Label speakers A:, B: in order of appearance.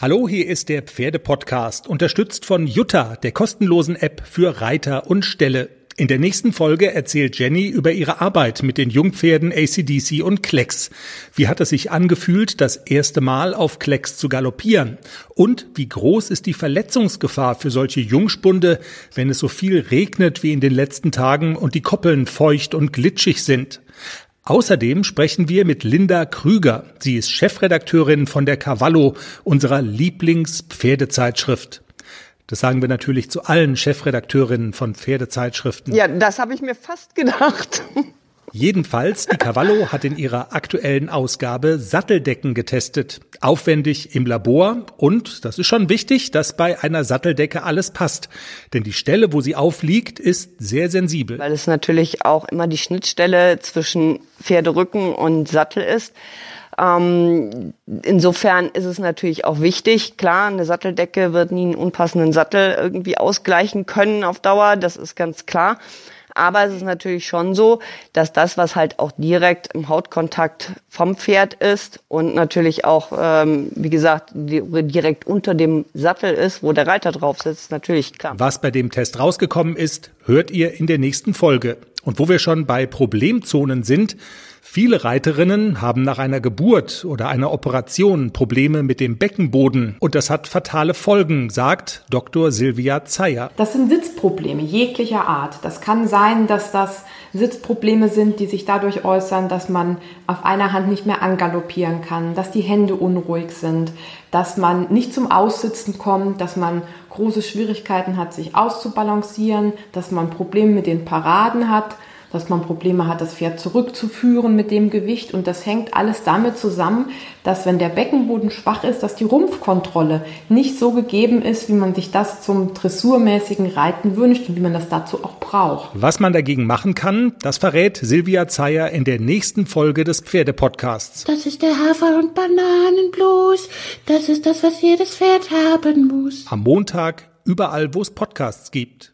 A: Hallo, hier ist der Pferdepodcast, unterstützt von Jutta, der kostenlosen App für Reiter und Ställe. In der nächsten Folge erzählt Jenny über ihre Arbeit mit den Jungpferden ACDC und Klecks. Wie hat es sich angefühlt, das erste Mal auf Klecks zu galoppieren? Und wie groß ist die Verletzungsgefahr für solche Jungspunde, wenn es so viel regnet wie in den letzten Tagen und die Koppeln feucht und glitschig sind? Außerdem sprechen wir mit Linda Krüger. Sie ist Chefredakteurin von der Cavallo, unserer Lieblingspferdezeitschrift. Das sagen wir natürlich zu allen Chefredakteurinnen von Pferdezeitschriften.
B: Ja, das habe ich mir fast gedacht.
A: Jedenfalls, die Cavallo hat in ihrer aktuellen Ausgabe Satteldecken getestet. Aufwendig im Labor und, das ist schon wichtig, dass bei einer Satteldecke alles passt. Denn die Stelle, wo sie aufliegt, ist sehr sensibel.
B: Weil es natürlich auch immer die Schnittstelle zwischen Pferderücken und Sattel ist. Ähm, insofern ist es natürlich auch wichtig. Klar, eine Satteldecke wird nie einen unpassenden Sattel irgendwie ausgleichen können auf Dauer. Das ist ganz klar. Aber es ist natürlich schon so, dass das, was halt auch direkt im Hautkontakt vom Pferd ist und natürlich auch, ähm, wie gesagt, direkt unter dem Sattel ist, wo der Reiter drauf sitzt, natürlich klar.
A: Was bei dem Test rausgekommen ist, hört ihr in der nächsten Folge. Und wo wir schon bei Problemzonen sind, Viele Reiterinnen haben nach einer Geburt oder einer Operation Probleme mit dem Beckenboden und das hat fatale Folgen, sagt Dr. Silvia Zeyer.
C: Das sind Sitzprobleme jeglicher Art. Das kann sein, dass das Sitzprobleme sind, die sich dadurch äußern, dass man auf einer Hand nicht mehr angaloppieren kann, dass die Hände unruhig sind, dass man nicht zum Aussitzen kommt, dass man große Schwierigkeiten hat, sich auszubalancieren, dass man Probleme mit den Paraden hat dass man Probleme hat, das Pferd zurückzuführen mit dem Gewicht. Und das hängt alles damit zusammen, dass wenn der Beckenboden schwach ist, dass die Rumpfkontrolle nicht so gegeben ist, wie man sich das zum dressurmäßigen Reiten wünscht und wie man das dazu auch braucht.
A: Was man dagegen machen kann, das verrät Silvia Zeyer in der nächsten Folge des Pferdepodcasts.
D: Das ist der Hafer- und Bananenblues. Das ist das, was jedes Pferd haben muss.
A: Am Montag überall, wo es Podcasts gibt.